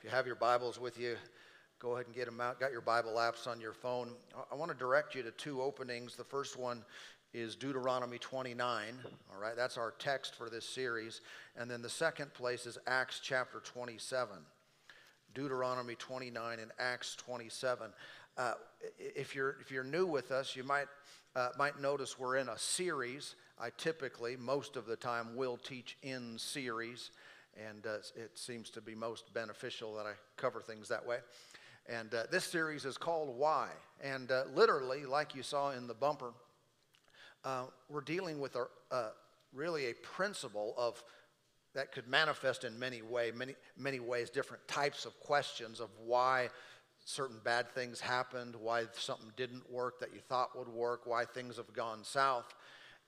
If you have your Bibles with you, go ahead and get them out. Got your Bible apps on your phone. I want to direct you to two openings. The first one is Deuteronomy 29. All right, that's our text for this series. And then the second place is Acts chapter 27. Deuteronomy 29 and Acts 27. Uh, if, you're, if you're new with us, you might, uh, might notice we're in a series. I typically, most of the time, will teach in series and uh, it seems to be most beneficial that I cover things that way. And uh, this series is called Why. And uh, literally, like you saw in the bumper, uh, we're dealing with a, uh, really a principle of that could manifest in many way, many many ways, different types of questions of why certain bad things happened, why something didn't work that you thought would work, why things have gone south.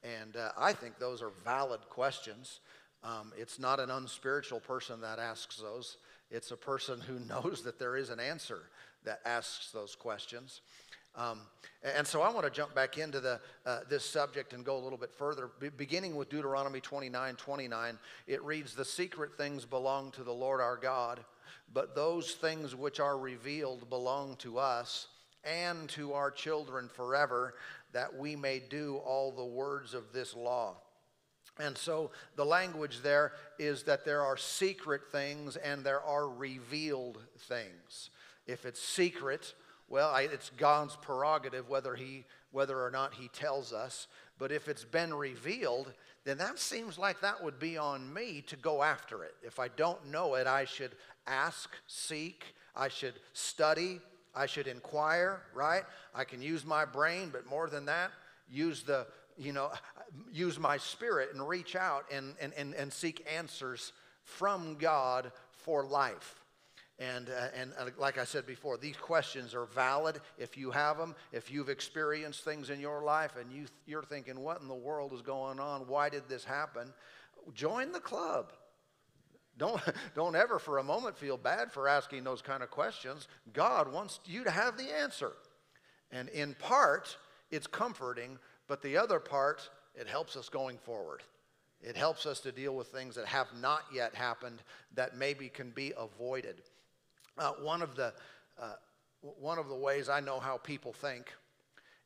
And uh, I think those are valid questions. Um, it's not an unspiritual person that asks those. It's a person who knows that there is an answer that asks those questions. Um, and so I want to jump back into the, uh, this subject and go a little bit further. Be- beginning with Deuteronomy 29 29, it reads, The secret things belong to the Lord our God, but those things which are revealed belong to us and to our children forever, that we may do all the words of this law. And so the language there is that there are secret things and there are revealed things. If it's secret, well, it's God's prerogative whether he whether or not he tells us. But if it's been revealed, then that seems like that would be on me to go after it. If I don't know it, I should ask, seek, I should study, I should inquire, right? I can use my brain, but more than that, use the you know, use my spirit and reach out and, and, and, and seek answers from God for life. And, uh, and uh, like I said before, these questions are valid if you have them. If you've experienced things in your life and you, you're thinking, what in the world is going on? Why did this happen? Join the club. Don't, don't ever for a moment feel bad for asking those kind of questions. God wants you to have the answer. And in part, it's comforting but the other part, it helps us going forward. It helps us to deal with things that have not yet happened that maybe can be avoided. Uh, one, of the, uh, one of the ways I know how people think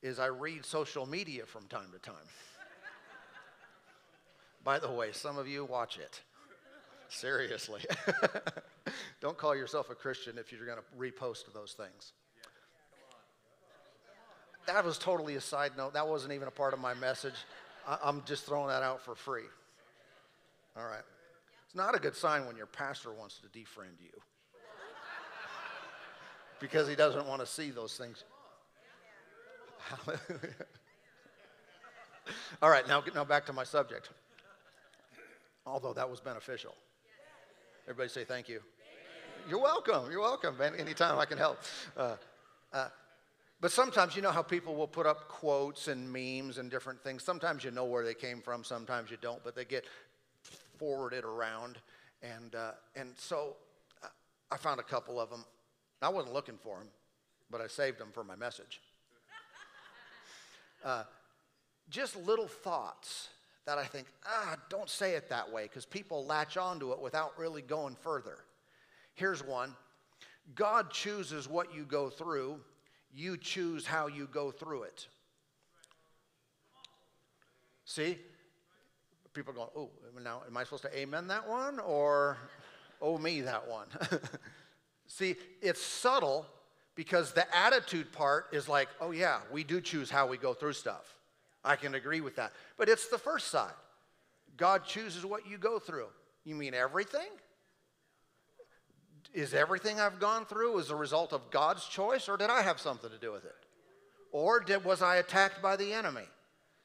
is I read social media from time to time. By the way, some of you watch it. Seriously. Don't call yourself a Christian if you're going to repost those things that was totally a side note. That wasn't even a part of my message. I, I'm just throwing that out for free. All right. It's not a good sign when your pastor wants to defriend you because he doesn't want to see those things. All right, now, now back to my subject. Although that was beneficial. Everybody say thank you. You're welcome. You're welcome. Anytime I can help. Uh, uh, but sometimes you know how people will put up quotes and memes and different things. Sometimes you know where they came from, sometimes you don't, but they get forwarded around. And, uh, and so uh, I found a couple of them. I wasn't looking for them, but I saved them for my message. Uh, just little thoughts that I think, ah, don't say it that way, because people latch onto it without really going further. Here's one God chooses what you go through you choose how you go through it. See? People are going, oh, now am I supposed to amen that one or oh me that one? See, it's subtle because the attitude part is like, oh yeah, we do choose how we go through stuff. I can agree with that. But it's the first side. God chooses what you go through. You mean everything? Is everything I've gone through as a result of God's choice, or did I have something to do with it? Or did, was I attacked by the enemy?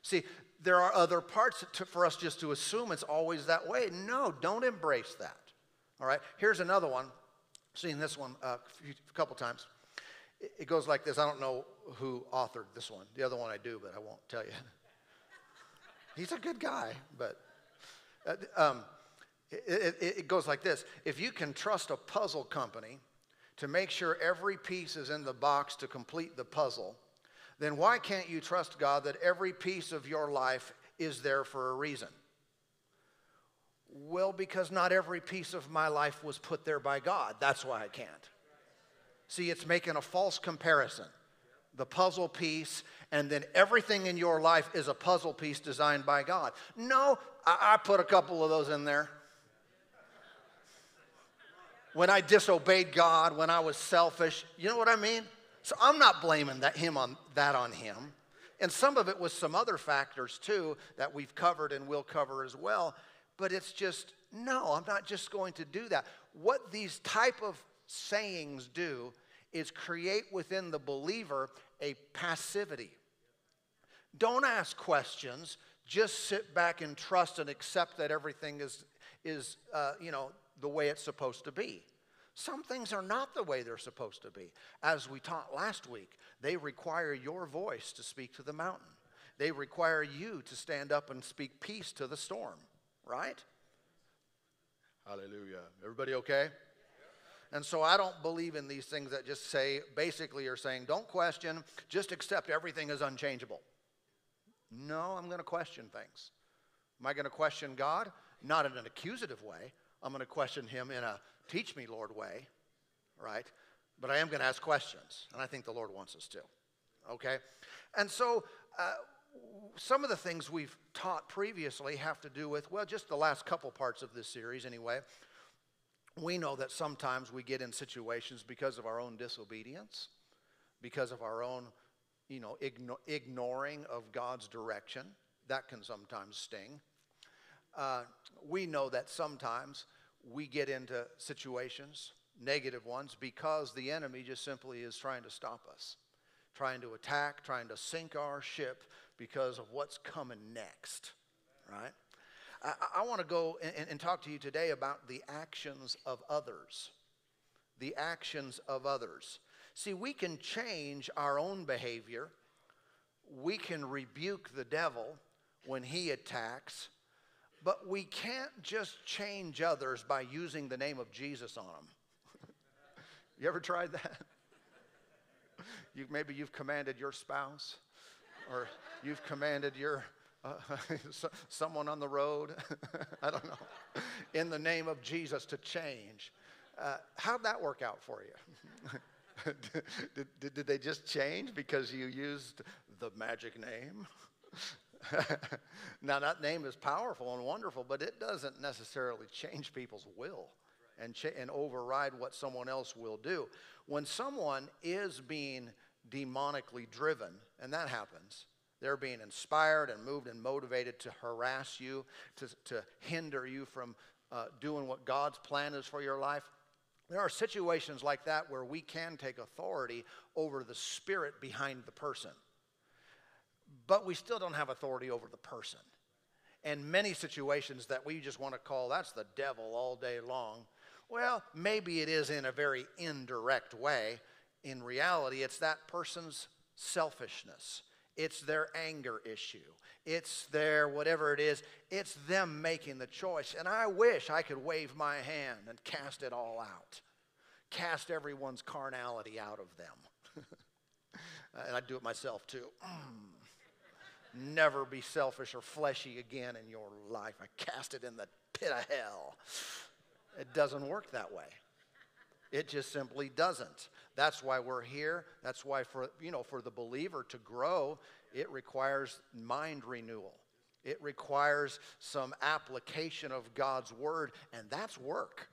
See, there are other parts to, for us just to assume it's always that way. No, don't embrace that. All right, here's another one. Seen this one uh, a couple times. It, it goes like this. I don't know who authored this one. The other one I do, but I won't tell you. He's a good guy, but uh, um, it, it, it goes like this If you can trust a puzzle company to make sure every piece is in the box to complete the puzzle, then why can't you trust God that every piece of your life is there for a reason? Well, because not every piece of my life was put there by God. That's why I can't. See, it's making a false comparison. The puzzle piece, and then everything in your life is a puzzle piece designed by God. No, I, I put a couple of those in there. When I disobeyed God, when I was selfish, you know what I mean? So I'm not blaming that him on that on him. And some of it was some other factors too that we've covered and will cover as well. But it's just, no, I'm not just going to do that. What these type of sayings do is create within the believer a passivity. Don't ask questions. Just sit back and trust and accept that everything is, is uh, you know, the way it's supposed to be. Some things are not the way they're supposed to be. As we taught last week, they require your voice to speak to the mountain. They require you to stand up and speak peace to the storm right? Hallelujah. Everybody okay? And so I don't believe in these things that just say, basically, are saying, don't question, just accept everything is unchangeable. No, I'm going to question things. Am I going to question God? Not in an accusative way. I'm going to question Him in a teach me, Lord, way, right? But I am going to ask questions, and I think the Lord wants us to. Okay? And so, uh, some of the things we've taught previously have to do with, well, just the last couple parts of this series anyway. We know that sometimes we get in situations because of our own disobedience, because of our own, you know, igno- ignoring of God's direction. That can sometimes sting. Uh, we know that sometimes we get into situations, negative ones, because the enemy just simply is trying to stop us, trying to attack, trying to sink our ship because of what's coming next, right? I, I want to go and, and talk to you today about the actions of others. The actions of others. See, we can change our own behavior. We can rebuke the devil when he attacks, but we can't just change others by using the name of Jesus on them. you ever tried that? You, maybe you've commanded your spouse or you've commanded your uh, someone on the road, I don't know, in the name of Jesus to change. Uh, how'd that work out for you? did, did, did, they just change because you used the magic name? now, that name is powerful and wonderful, but it doesn't necessarily change people's will and, cha- and override what someone else will do. When someone is being demonically driven, and that happens, they're being inspired and moved and motivated to harass you, to, to hinder you from uh, doing what God's plan is for your life. There are situations like that where we can take authority over the spirit behind the person, but we still don't have authority over the person. And many situations that we just want to call that's the devil all day long. Well, maybe it is in a very indirect way. In reality, it's that person's selfishness it's their anger issue. It's their whatever it is. It's them making the choice. And I wish I could wave my hand and cast it all out, cast everyone's carnality out of them. and I do it myself too. Never be selfish or fleshy again in your life. I cast it in the pit of hell. It doesn't work that way. It just simply doesn't. That's why we're here. That's why for you know for the believer to grow, it requires mind renewal. It requires some application of God's word, and that's work.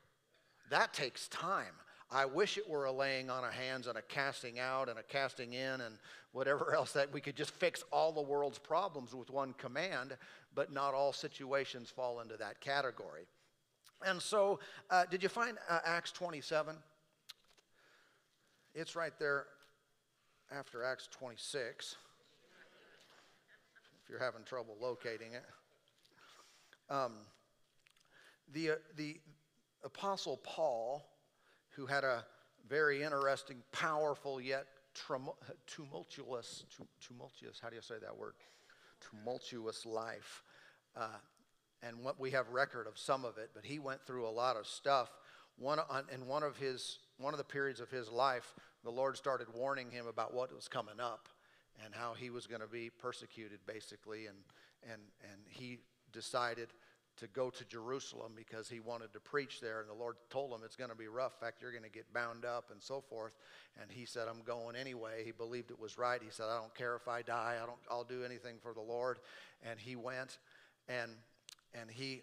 That takes time. I wish it were a laying on of hands and a casting out and a casting in and whatever else that we could just fix all the world's problems with one command, but not all situations fall into that category. And so, uh, did you find uh, Acts 27? It's right there after Acts 26, if you're having trouble locating it. Um, the, uh, the Apostle Paul, who had a very interesting, powerful, yet tumultuous, tumultuous, how do you say that word? Tumultuous life. Uh, and what we have record of some of it, but he went through a lot of stuff. One, on, in one of his, one of the periods of his life, the Lord started warning him about what was coming up and how he was going to be persecuted, basically. And, and, and he decided to go to Jerusalem because he wanted to preach there. And the Lord told him it's going to be rough. In fact, you're going to get bound up and so forth. And he said, I'm going anyway. He believed it was right. He said, I don't care if I die. I don't, I'll do anything for the Lord. And he went and, and he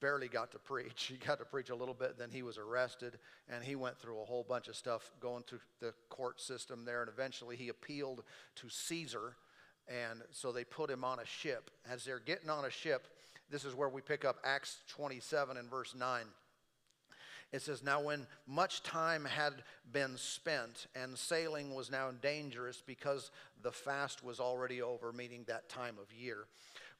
barely got to preach. He got to preach a little bit, then he was arrested, and he went through a whole bunch of stuff going through the court system there, and eventually he appealed to Caesar, and so they put him on a ship. As they're getting on a ship, this is where we pick up Acts 27 and verse 9. It says, Now when much time had been spent and sailing was now dangerous because the fast was already over, meaning that time of year,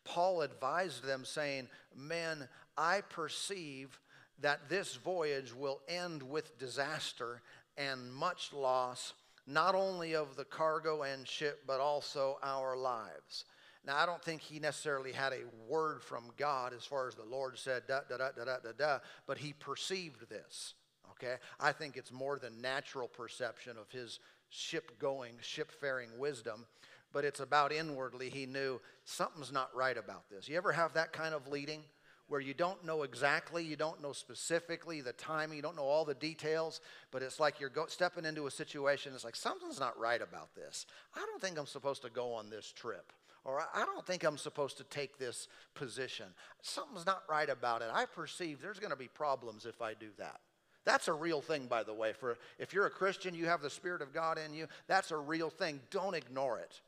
Paul advised them, saying, Men, I perceive that this voyage will end with disaster and much loss, not only of the cargo and ship, but also our lives. Now, I don't think he necessarily had a word from God as far as the Lord said, da, da, da, da, da, da, da, but he perceived this. Okay? I think it's more than natural perception of his ship going, ship faring wisdom, but it's about inwardly he knew something's not right about this. You ever have that kind of leading? Where you don't know exactly, you don't know specifically the timing, you don't know all the details, but it's like you're go- stepping into a situation. It's like something's not right about this. I don't think I'm supposed to go on this trip or I don't think I'm supposed to take this position. Something's not right about it. I perceive there's going to be problems if I do that. That's a real thing, by the way. For if you're a Christian, you have the Spirit of God in you. That's a real thing. Don't ignore it.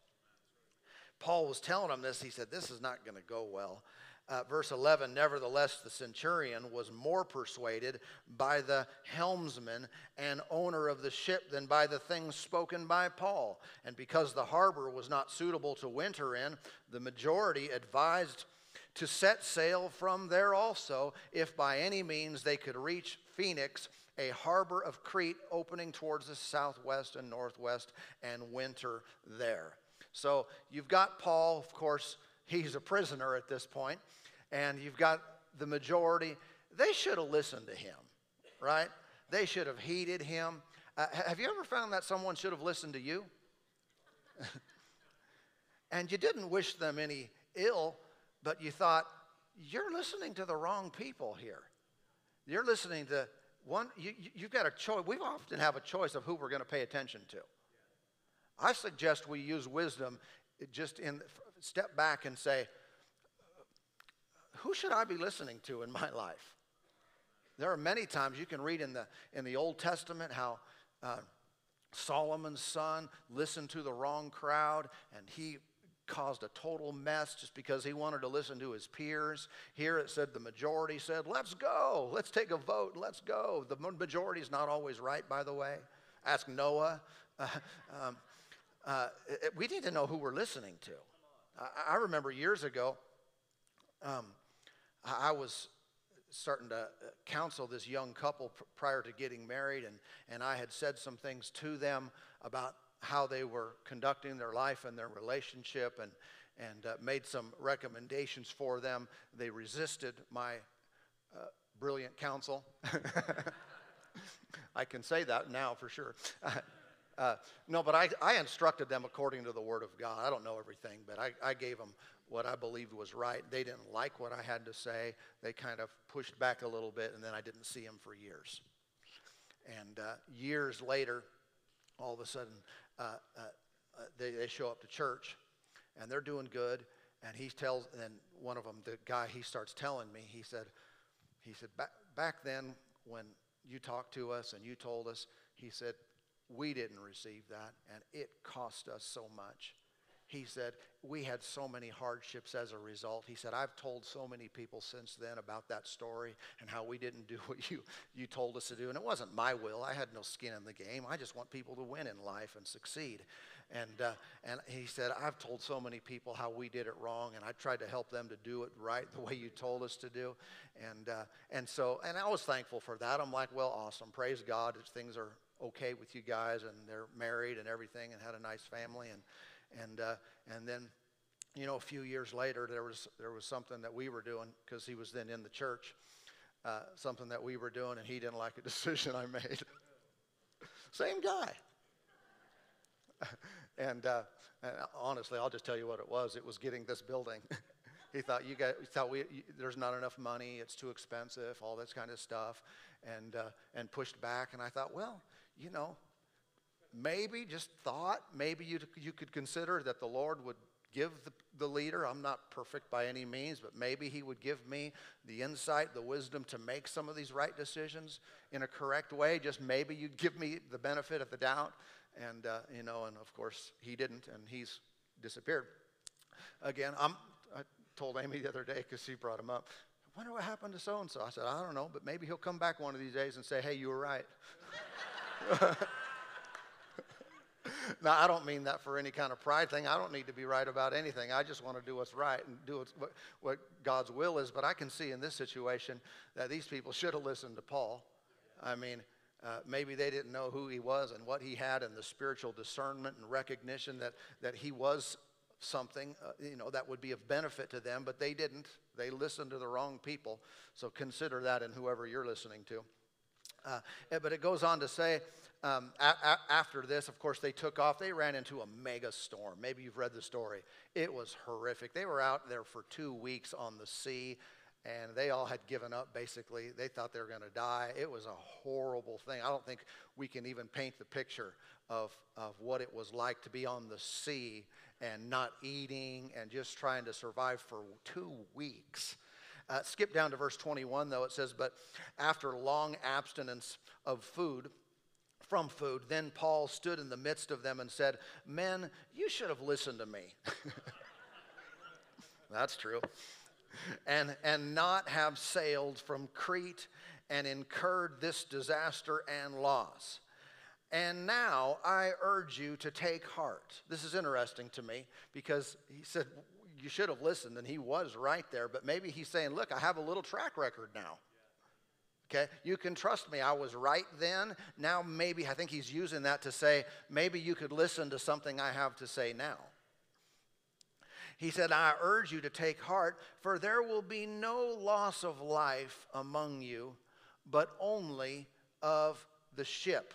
Paul was telling him this. He said, This is not going to go well. Uh, verse 11 Nevertheless, the centurion was more persuaded by the helmsman and owner of the ship than by the things spoken by Paul. And because the harbor was not suitable to winter in, the majority advised to set sail from there also, if by any means they could reach Phoenix, a harbor of Crete opening towards the southwest and northwest, and winter there. So you've got Paul, of course, he's a prisoner at this point, and you've got the majority. They should have listened to him, right? They should have heeded him. Uh, have you ever found that someone should have listened to you? and you didn't wish them any ill, but you thought, you're listening to the wrong people here. You're listening to one, you, you've got a choice. We often have a choice of who we're going to pay attention to. I suggest we use wisdom just in step back and say, who should I be listening to in my life? There are many times you can read in the, in the Old Testament how uh, Solomon's son listened to the wrong crowd and he caused a total mess just because he wanted to listen to his peers. Here it said the majority said, Let's go, let's take a vote, let's go. The majority is not always right, by the way. Ask Noah. Uh, um, uh, we need to know who we're listening to. I, I remember years ago, um, I, I was starting to uh, counsel this young couple pr- prior to getting married, and, and I had said some things to them about how they were conducting their life and their relationship and, and uh, made some recommendations for them. They resisted my uh, brilliant counsel. I can say that now for sure. Uh, no, but I, I instructed them according to the Word of God. I don't know everything, but I, I gave them what I believed was right. They didn't like what I had to say. They kind of pushed back a little bit, and then I didn't see them for years. And uh, years later, all of a sudden, uh, uh, uh they, they show up to church, and they're doing good. And he tells, and one of them, the guy, he starts telling me, he said, he said, back, back then when you talked to us and you told us, he said, we didn't receive that, and it cost us so much. He said, We had so many hardships as a result. He said, I've told so many people since then about that story and how we didn't do what you, you told us to do. And it wasn't my will. I had no skin in the game. I just want people to win in life and succeed. And, uh, and he said, I've told so many people how we did it wrong, and I tried to help them to do it right the way you told us to do. And, uh, and so, and I was thankful for that. I'm like, well, awesome. Praise God. Things are okay with you guys, and they're married and everything, and had a nice family, and and uh, and then, you know, a few years later, there was there was something that we were doing because he was then in the church, uh, something that we were doing, and he didn't like a decision I made. Same guy. and, uh, and honestly, I'll just tell you what it was. It was getting this building. he thought you guys thought we, you, there's not enough money, it's too expensive, all this kind of stuff, and, uh, and pushed back. And I thought, well, you know, maybe just thought, maybe you, you could consider that the Lord would give the, the leader. I'm not perfect by any means, but maybe he would give me the insight, the wisdom to make some of these right decisions in a correct way. Just maybe you'd give me the benefit of the doubt. And, uh, you know, and of course he didn't, and he's disappeared. Again, I'm, I told Amy the other day because she brought him up. I wonder what happened to so and so. I said, I don't know, but maybe he'll come back one of these days and say, hey, you were right. now, I don't mean that for any kind of pride thing. I don't need to be right about anything. I just want to do what's right and do what, what God's will is. But I can see in this situation that these people should have listened to Paul. I mean, uh, maybe they didn't know who he was and what he had and the spiritual discernment and recognition that, that he was something uh, you know that would be of benefit to them but they didn't they listened to the wrong people so consider that in whoever you're listening to uh, eh, but it goes on to say um, a- a- after this, of course, they took off. They ran into a mega storm. Maybe you've read the story. It was horrific. They were out there for two weeks on the sea, and they all had given up basically. They thought they were going to die. It was a horrible thing. I don't think we can even paint the picture of, of what it was like to be on the sea and not eating and just trying to survive for two weeks. Uh, skip down to verse 21, though. It says, But after long abstinence of food, from food. Then Paul stood in the midst of them and said, Men, you should have listened to me. That's true. And, and not have sailed from Crete and incurred this disaster and loss. And now I urge you to take heart. This is interesting to me because he said, You should have listened, and he was right there. But maybe he's saying, Look, I have a little track record now. Okay, you can trust me. I was right then. Now, maybe, I think he's using that to say, maybe you could listen to something I have to say now. He said, I urge you to take heart, for there will be no loss of life among you, but only of the ship.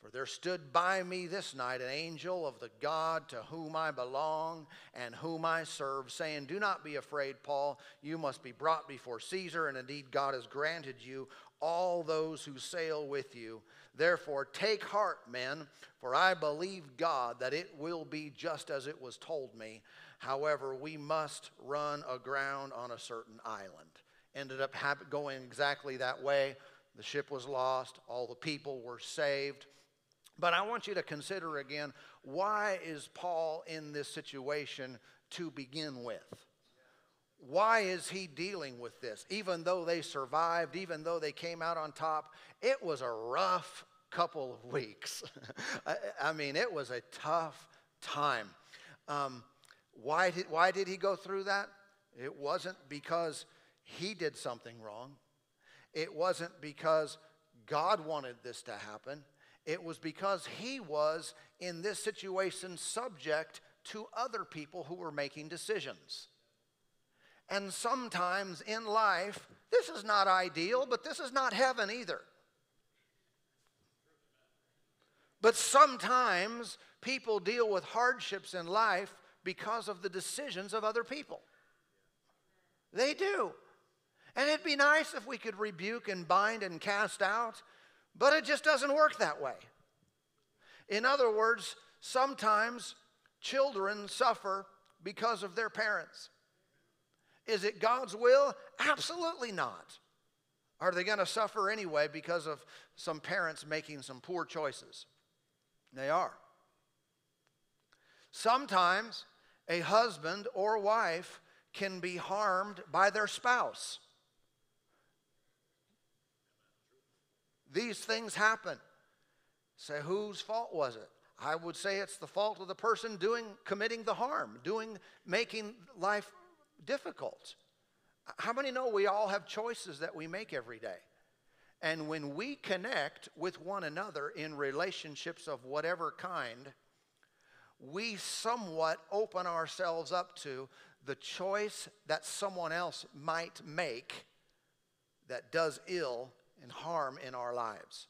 For there stood by me this night an angel of the God to whom I belong and whom I serve, saying, Do not be afraid, Paul. You must be brought before Caesar, and indeed God has granted you all those who sail with you. Therefore, take heart, men, for I believe God that it will be just as it was told me. However, we must run aground on a certain island. Ended up going exactly that way. The ship was lost, all the people were saved. But I want you to consider again why is Paul in this situation to begin with? why is he dealing with this? Even though they survived, even though they came out on top, it was a rough couple of weeks. I, I, mean, it was a tough time. Um, why, did, why did he go through that? It wasn't because he did something wrong, it wasn't because God wanted this to happen. It was because he was in this situation subject to other people who were making decisions. And sometimes in life, this is not ideal, but this is not heaven either. But sometimes people deal with hardships in life because of the decisions of other people. They do. And it'd be nice if we could rebuke and bind and cast out, but it just doesn't work that way. In other words, sometimes children suffer because of their parents. Is it God's will? Absolutely not. Are they going to suffer anyway because of some parents making some poor choices? They are. Sometimes a husband or wife can be harmed by their spouse. These things happen. Say, whose fault was it? I would say it's the fault of the person doing committing the harm, doing making life difficult. How many know we all have choices that we make every day? And when we connect with one another in relationships of whatever kind, we somewhat open ourselves up to the choice that someone else might make that does ill and harm in our lives.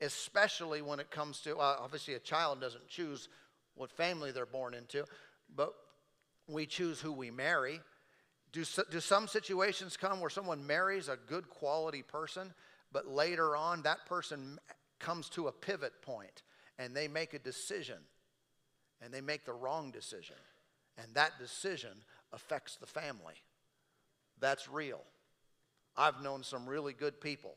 Especially when it comes to, obviously, a child doesn't choose what family they're born into, but we choose who we marry Do, do some situations come where someone marries a good quality person, but later on that person comes to a pivot point and they make a decision and they make the wrong decision? And that decision affects the family. That's real. I've known some really good people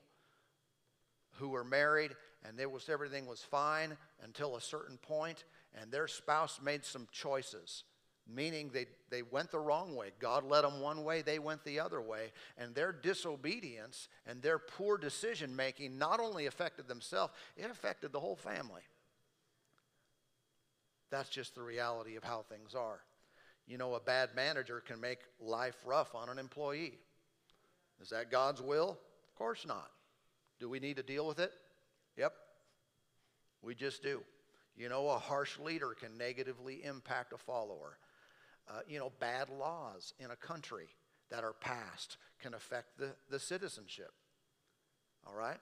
who were married and there was everything was fine until a certain point and their spouse made some choices meaning they, they went the wrong way. God led them one way they went the other way and their disobedience and their poor decision making not only affected themselves it affected the whole family. That's just the reality of how things are. You know a bad manager can make life rough on an employee. Is that god's will? Of course not do we need to deal with it Yep, we just do. You know, a harsh leader can negatively impact a follower. Uh, you know, bad laws in a country that are passed can affect the, the citizenship. All right?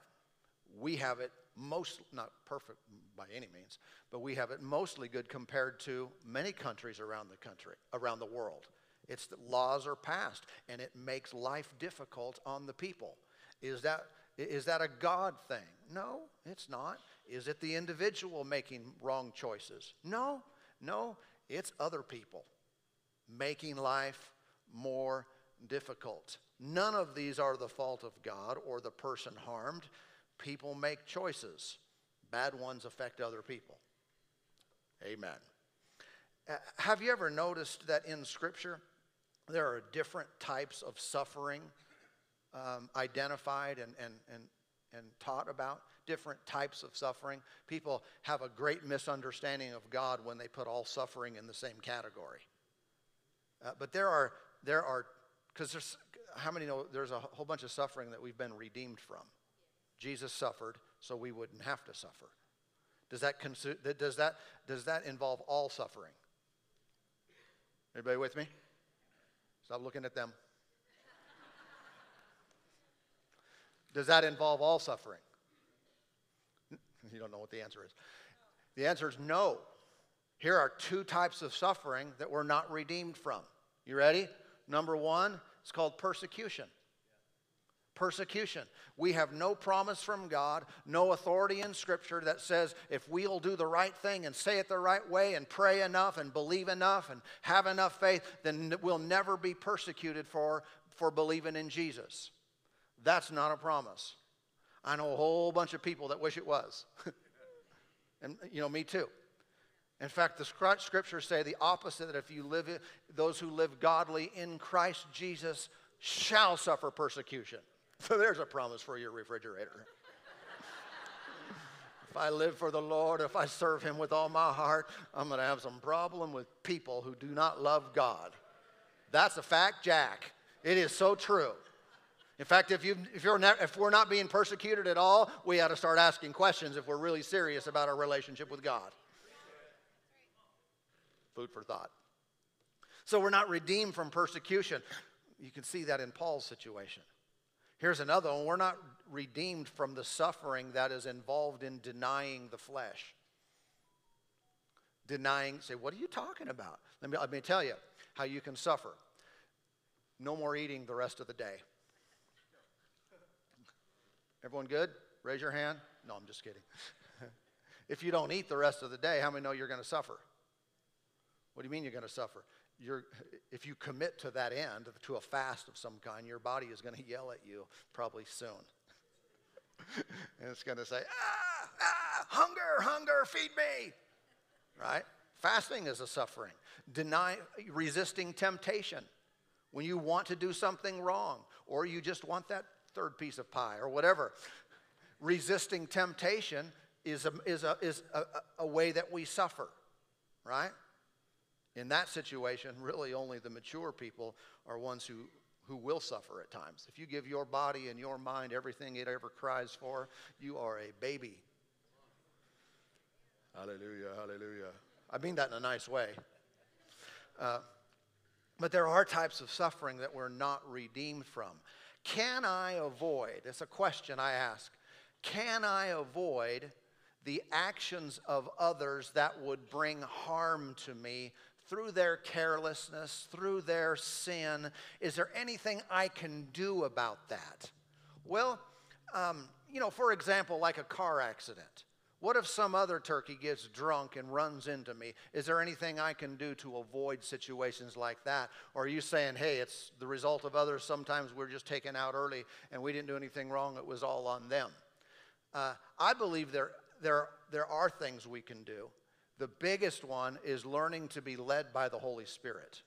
We have it most, not perfect by any means, but we have it mostly good compared to many countries around the country, around the world. It's that laws are passed and it makes life difficult on the people. Is that is that a God thing? No, it's not. Is it the individual making wrong choices? No, no, it's other people making life more difficult. None of these are the fault of God or the person harmed. People make choices. Bad ones affect other people. Amen. Uh, have you ever noticed that in Scripture there are different types of suffering um, identified and, and, and, and taught about different types of suffering. People have a great misunderstanding of God when they put all suffering in the same category. Uh, but there are, there are, because there's, how many know there's a whole bunch of suffering that we've been redeemed from? Jesus suffered, so we wouldn't have to suffer. Does that, consu- does that, does that involve all suffering? Everybody with me? Stop looking at them. Does that involve all suffering? You don't know what the answer is. The answer is no. Here are two types of suffering that we're not redeemed from. You ready? Number one, it's called persecution. Persecution. We have no promise from God, no authority in Scripture that says if we'll do the right thing and say it the right way and pray enough and believe enough and have enough faith, then we'll never be persecuted for, for believing in Jesus. That's not a promise. I know a whole bunch of people that wish it was. and, you know, me too. In fact, the scriptures say the opposite that if you live, those who live godly in Christ Jesus shall suffer persecution. So there's a promise for your refrigerator. if I live for the Lord, if I serve Him with all my heart, I'm going to have some problem with people who do not love God. That's a fact, Jack. It is so true. In fact, if, you, if, you're ne- if we're not being persecuted at all, we ought to start asking questions if we're really serious about our relationship with God. Food for thought. So we're not redeemed from persecution. You can see that in Paul's situation. Here's another one we're not redeemed from the suffering that is involved in denying the flesh. Denying, say, what are you talking about? Let me, let me tell you how you can suffer. No more eating the rest of the day. Everyone good? Raise your hand. No, I'm just kidding. if you don't eat the rest of the day, how many know you're going to suffer? What do you mean you're going to suffer? You're, if you commit to that end, to a fast of some kind, your body is going to yell at you probably soon. and it's going to say, ah, ah, hunger, hunger, feed me. Right? Fasting is a suffering. Deny, resisting temptation. When you want to do something wrong, or you just want that third piece of pie or whatever. Resisting temptation is a, is a, is a, a way that we suffer, right? In that situation, really only the mature people are ones who, who will suffer at times. If you give your body and your mind everything it ever cries for, you are a baby. Hallelujah, hallelujah. I mean that in a nice way. Uh, but there are types of suffering that we're not redeemed from. Can I avoid? It's a question I ask. Can I avoid the actions of others that would bring harm to me through their carelessness, through their sin. Is there anything I can do about that? Well, um, you know, for example, like a car accident. What if some other turkey gets drunk and runs into me? Is there anything I can do to avoid situations like that? Or are you saying, hey, it's the result of others? Sometimes we're just taken out early and we didn't do anything wrong, it was all on them. Uh, I believe there, there, there are things we can do. The biggest one is learning to be led by the Holy Spirit.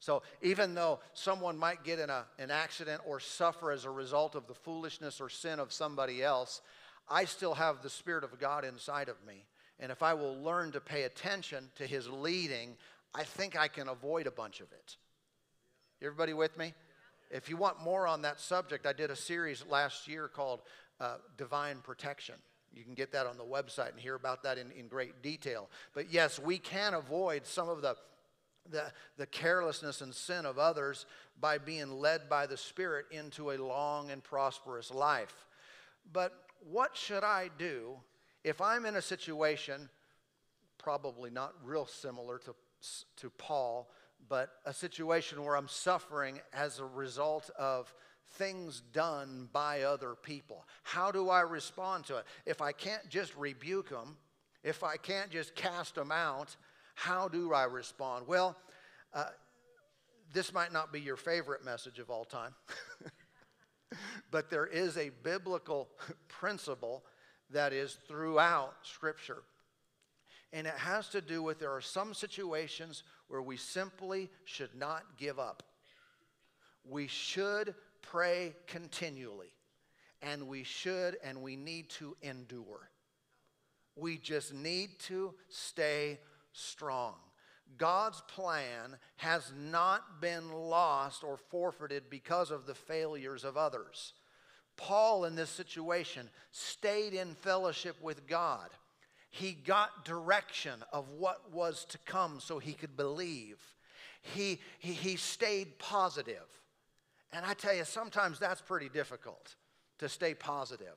So even though someone might get in a, an accident or suffer as a result of the foolishness or sin of somebody else, I still have the Spirit of God inside of me. And if I will learn to pay attention to His leading, I think I can avoid a bunch of it. Everybody with me? If you want more on that subject, I did a series last year called uh, Divine Protection. You can get that on the website and hear about that in, in great detail. But yes, we can avoid some of the, the, the carelessness and sin of others by being led by the Spirit into a long and prosperous life. But what should I do if I'm in a situation, probably not real similar to, to Paul, but a situation where I'm suffering as a result of things done by other people? How do I respond to it? If I can't just rebuke them, if I can't just cast them out, how do I respond? Well, uh, this might not be your favorite message of all time. but there is a biblical principle that is throughout Scripture. And it has to do with there are some situations where we simply should not give up. We should pray continually, and we should and we need to endure. We just need to stay strong. God's plan has not been lost or forfeited because of the failures of others. Paul, in this situation, stayed in fellowship with God. He got direction of what was to come so he could believe. He, he, he stayed positive. And I tell you, sometimes that's pretty difficult to stay positive.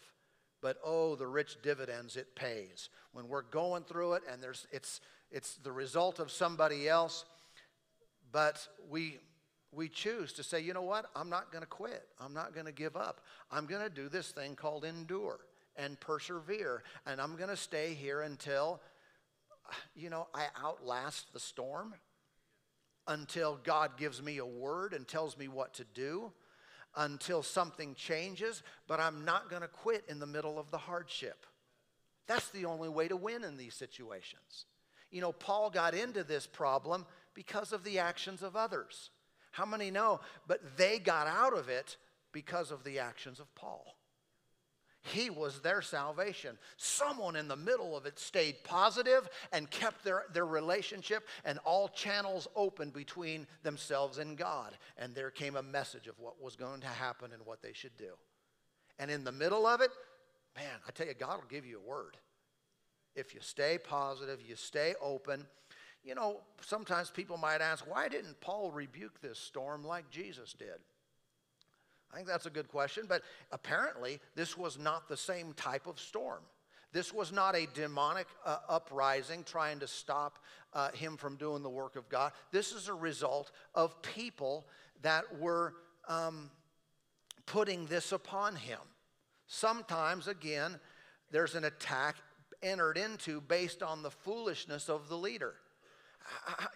But oh, the rich dividends it pays. When we're going through it and there's, it's, it's the result of somebody else, but we, we choose to say, you know what, I'm not going to quit. I'm not going to give up. I'm going to do this thing called endure and persevere. And I'm going to stay here until, you know, I outlast the storm, until God gives me a word and tells me what to do, until something changes. But I'm not going to quit in the middle of the hardship. That's the only way to win in these situations. You know, Paul got into this problem because of the actions of others. How many know? But they got out of it because of the actions of Paul. He was their salvation. Someone in the middle of it stayed positive and kept their, their relationship and all channels open between themselves and God. And there came a message of what was going to happen and what they should do. And in the middle of it, man, I tell you, God will give you a word if you stay positive, you stay open. You know, sometimes people might ask, why didn't Paul rebuke this storm like Jesus did? I think that's a good question, but apparently this was not the same type of storm. This was not a demonic uh, uprising trying to stop uh, him from doing the work of God. This is a result of people that were um, putting this upon him. Sometimes, again, there's an attack entered into based on the foolishness of the leader.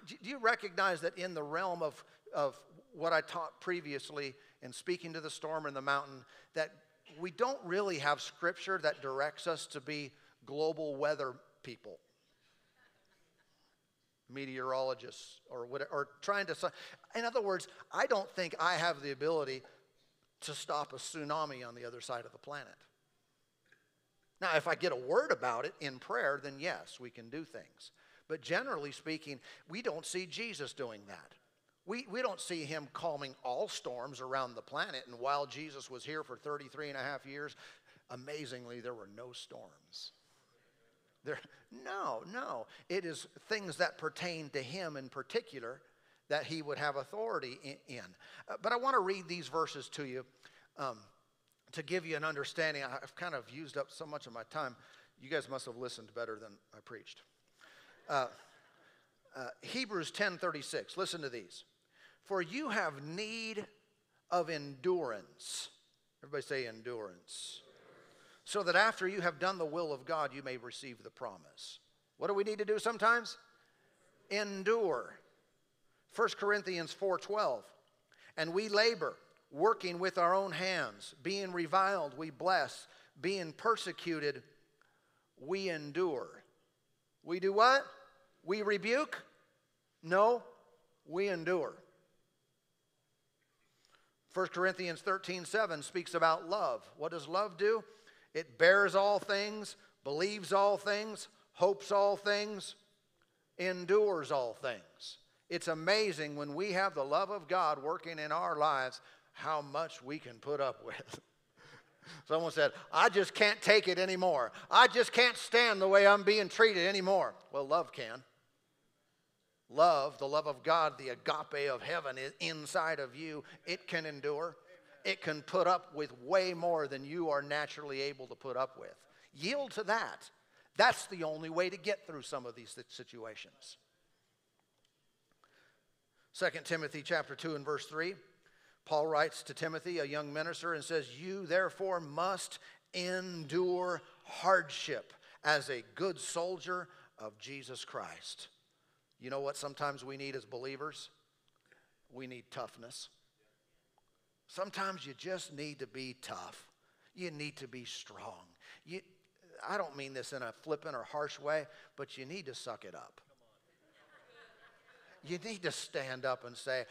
Do you recognize that in the realm of, of what I taught previously in speaking to the storm in the mountain, that we don't really have scripture that directs us to be global weather people? meteorologists or whatever, or trying to. In other words, I don't think I have the ability to stop a tsunami on the other side of the planet. Now, if I get a word about it in prayer, then yes, we can do things. But generally speaking, we don't see Jesus doing that. We, we don't see him calming all storms around the planet. And while Jesus was here for 33 and a half years, amazingly, there were no storms. There, no, no. It is things that pertain to him in particular that he would have authority in. in. Uh, but I want to read these verses to you. Um, to give you an understanding, I've kind of used up so much of my time. You guys must have listened better than I preached. Uh, Uh, Hebrews 10:36. Listen to these. For you have need of endurance. Everybody say endurance. So that after you have done the will of God, you may receive the promise. What do we need to do sometimes? Endure. 1 Corinthians 4:12. And we labor, working with our own hands, being reviled, we bless, being persecuted, we endure. We do what? We rebuke? No, we endure. 1 Corinthians 13 7 speaks about love. What does love do? It bears all things, believes all things, hopes all things, endures all things. It's amazing when we have the love of God working in our lives how much we can put up with. Someone said, I just can't take it anymore. I just can't stand the way I'm being treated anymore. Well, love can. Love, the love of God, the agape of heaven is inside of you. It can endure. It can put up with way more than you are naturally able to put up with. Yield to that. That's the only way to get through some of these situations. 2 Timothy chapter 2 and verse 3. Paul writes to Timothy, a young minister, and says, You therefore must endure hardship as a good soldier of Jesus Christ. You know what sometimes we need as believers? We need toughness. Sometimes you just need to be tough. You need to be strong. You, I don't mean this in a flippant or harsh way, but you need to suck it up. You need to stand up and say,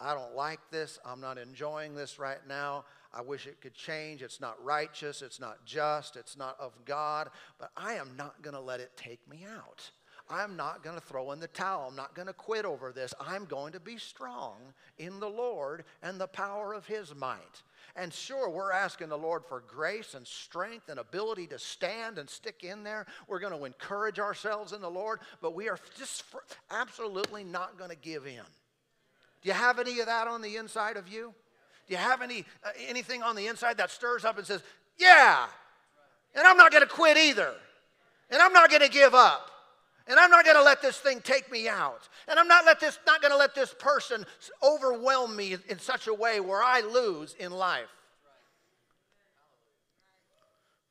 I don't like this. I'm not enjoying this right now. I wish it could change. It's not righteous. It's not just. It's not of God. But I am not going to let it take me out. I'm not going to throw in the towel. I'm not going to quit over this. I'm going to be strong in the Lord and the power of His might. And sure, we're asking the Lord for grace and strength and ability to stand and stick in there. We're going to encourage ourselves in the Lord, but we are just absolutely not going to give in. Do you have any of that on the inside of you? Do you have any uh, anything on the inside that stirs up and says, "Yeah, and I'm not going to quit either, and I'm not going to give up, and I'm not going to let this thing take me out, and I'm not let this not going to let this person overwhelm me in such a way where I lose in life."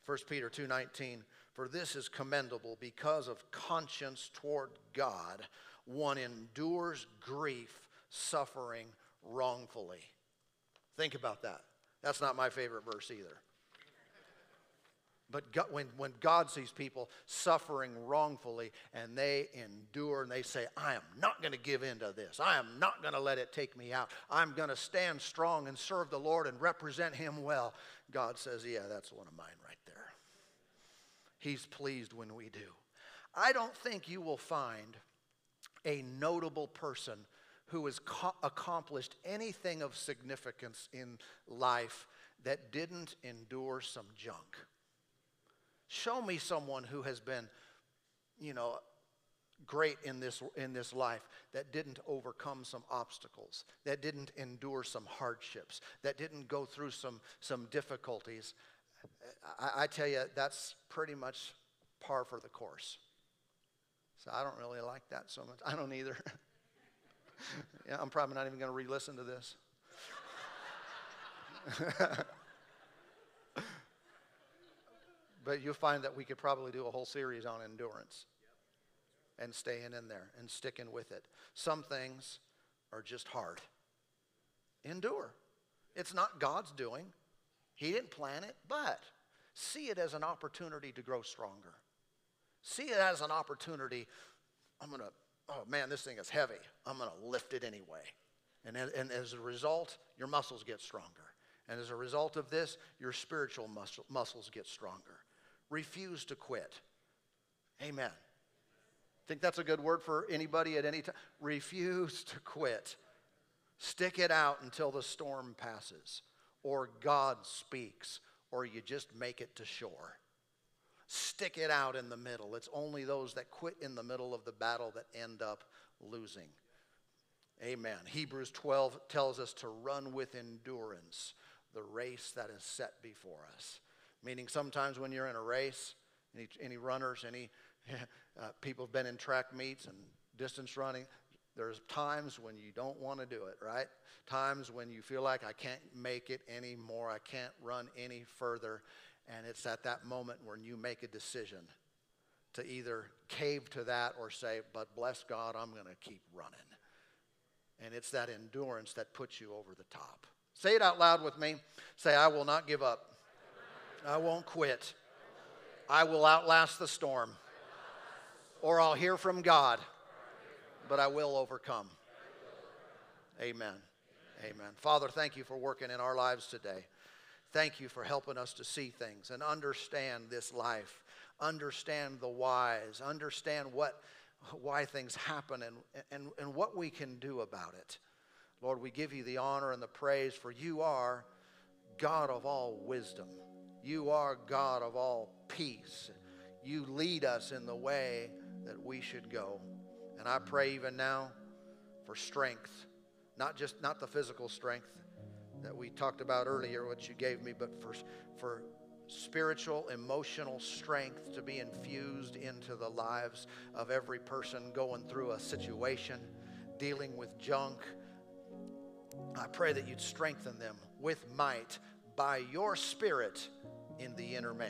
1 Peter 2:19 For this is commendable because of conscience toward God one endures grief suffering wrongfully. Think about that. That's not my favorite verse either. But God, when, when God sees people suffering wrongfully and they endure and they say, I am not going to give in to this. I am not going to let it take me out. I'm going to stand strong and serve the Lord and represent Him well. God says, Yeah, that's one of mine right there. He's pleased when we do. I don't think you will find a notable person who has co- accomplished anything of significance in life that didn't endure some junk. Show me someone who has been, you know, great in this, in this life that didn't overcome some obstacles, that didn't endure some hardships, that didn't go through some, some difficulties. I, I tell you, that's pretty much par for the course. So I don't really like that so much. I don't either. yeah, I'm probably not even going to re listen to this. but you'll find that we could probably do a whole series on endurance and staying in there and sticking with it. Some things are just hard. Endure. It's not God's doing, He didn't plan it, but see it as an opportunity to grow stronger. See it as an opportunity. I'm going to oh man, this thing is heavy. I'm going to lift it anyway. And, and as a result, your muscles get stronger. And as a result of this, your spiritual muscle, muscles get stronger. Refuse to quit. Amen. Think that's a good word for anybody at any time? Refuse to quit. Stick it out until the storm passes, or God speaks, or you just make it to shore stick it out in the middle. It's only those that quit in the middle of the battle that end up losing. Amen. Hebrews 12 tells us to run with endurance the race that is set before us. Meaning, sometimes when you're in a race, any, any runners, any uh, people have been in track meets and distance running, there's times when you don't want to do it, right? Times when you feel like I can't make it anymore, I can't run any further. And it's at that moment when you make a decision to either cave to that or say, but bless God, I'm going to keep running. And it's that endurance that puts you over the top. Say it out loud with me. Say, I will not give up. I won't quit. I will outlast the storm. Or I'll hear from God, but I will overcome. Amen. Amen. Father, thank you for working in our lives today. Thank you for helping us to see things and understand this life, understand the whys, understand what, why things happen and, and, and what we can do about it. Lord, we give you the honor and the praise, for you are God of all wisdom. You are God of all peace. You lead us in the way that we should go. And I pray even now for strength, not just not the physical strength that we talked about earlier, what you gave me, but for, for spiritual, emotional strength to be infused into the lives of every person going through a situation, dealing with junk. I pray that you'd strengthen them with might by your Spirit in the inner man.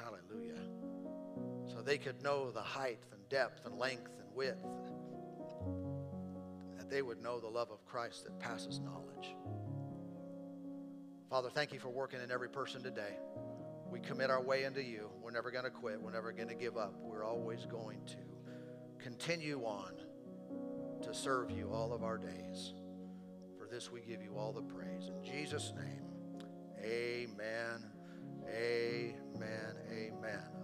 Hallelujah. So they could know the height and depth and length and width. That they would know the love of Christ that passes knowledge. Father, thank you for working in every person today. We commit our way into you. We're never going to quit. We're never going to give up. We're always going to continue on to serve you all of our days. This we give you all the praise. In Jesus' name, amen. Amen. Amen.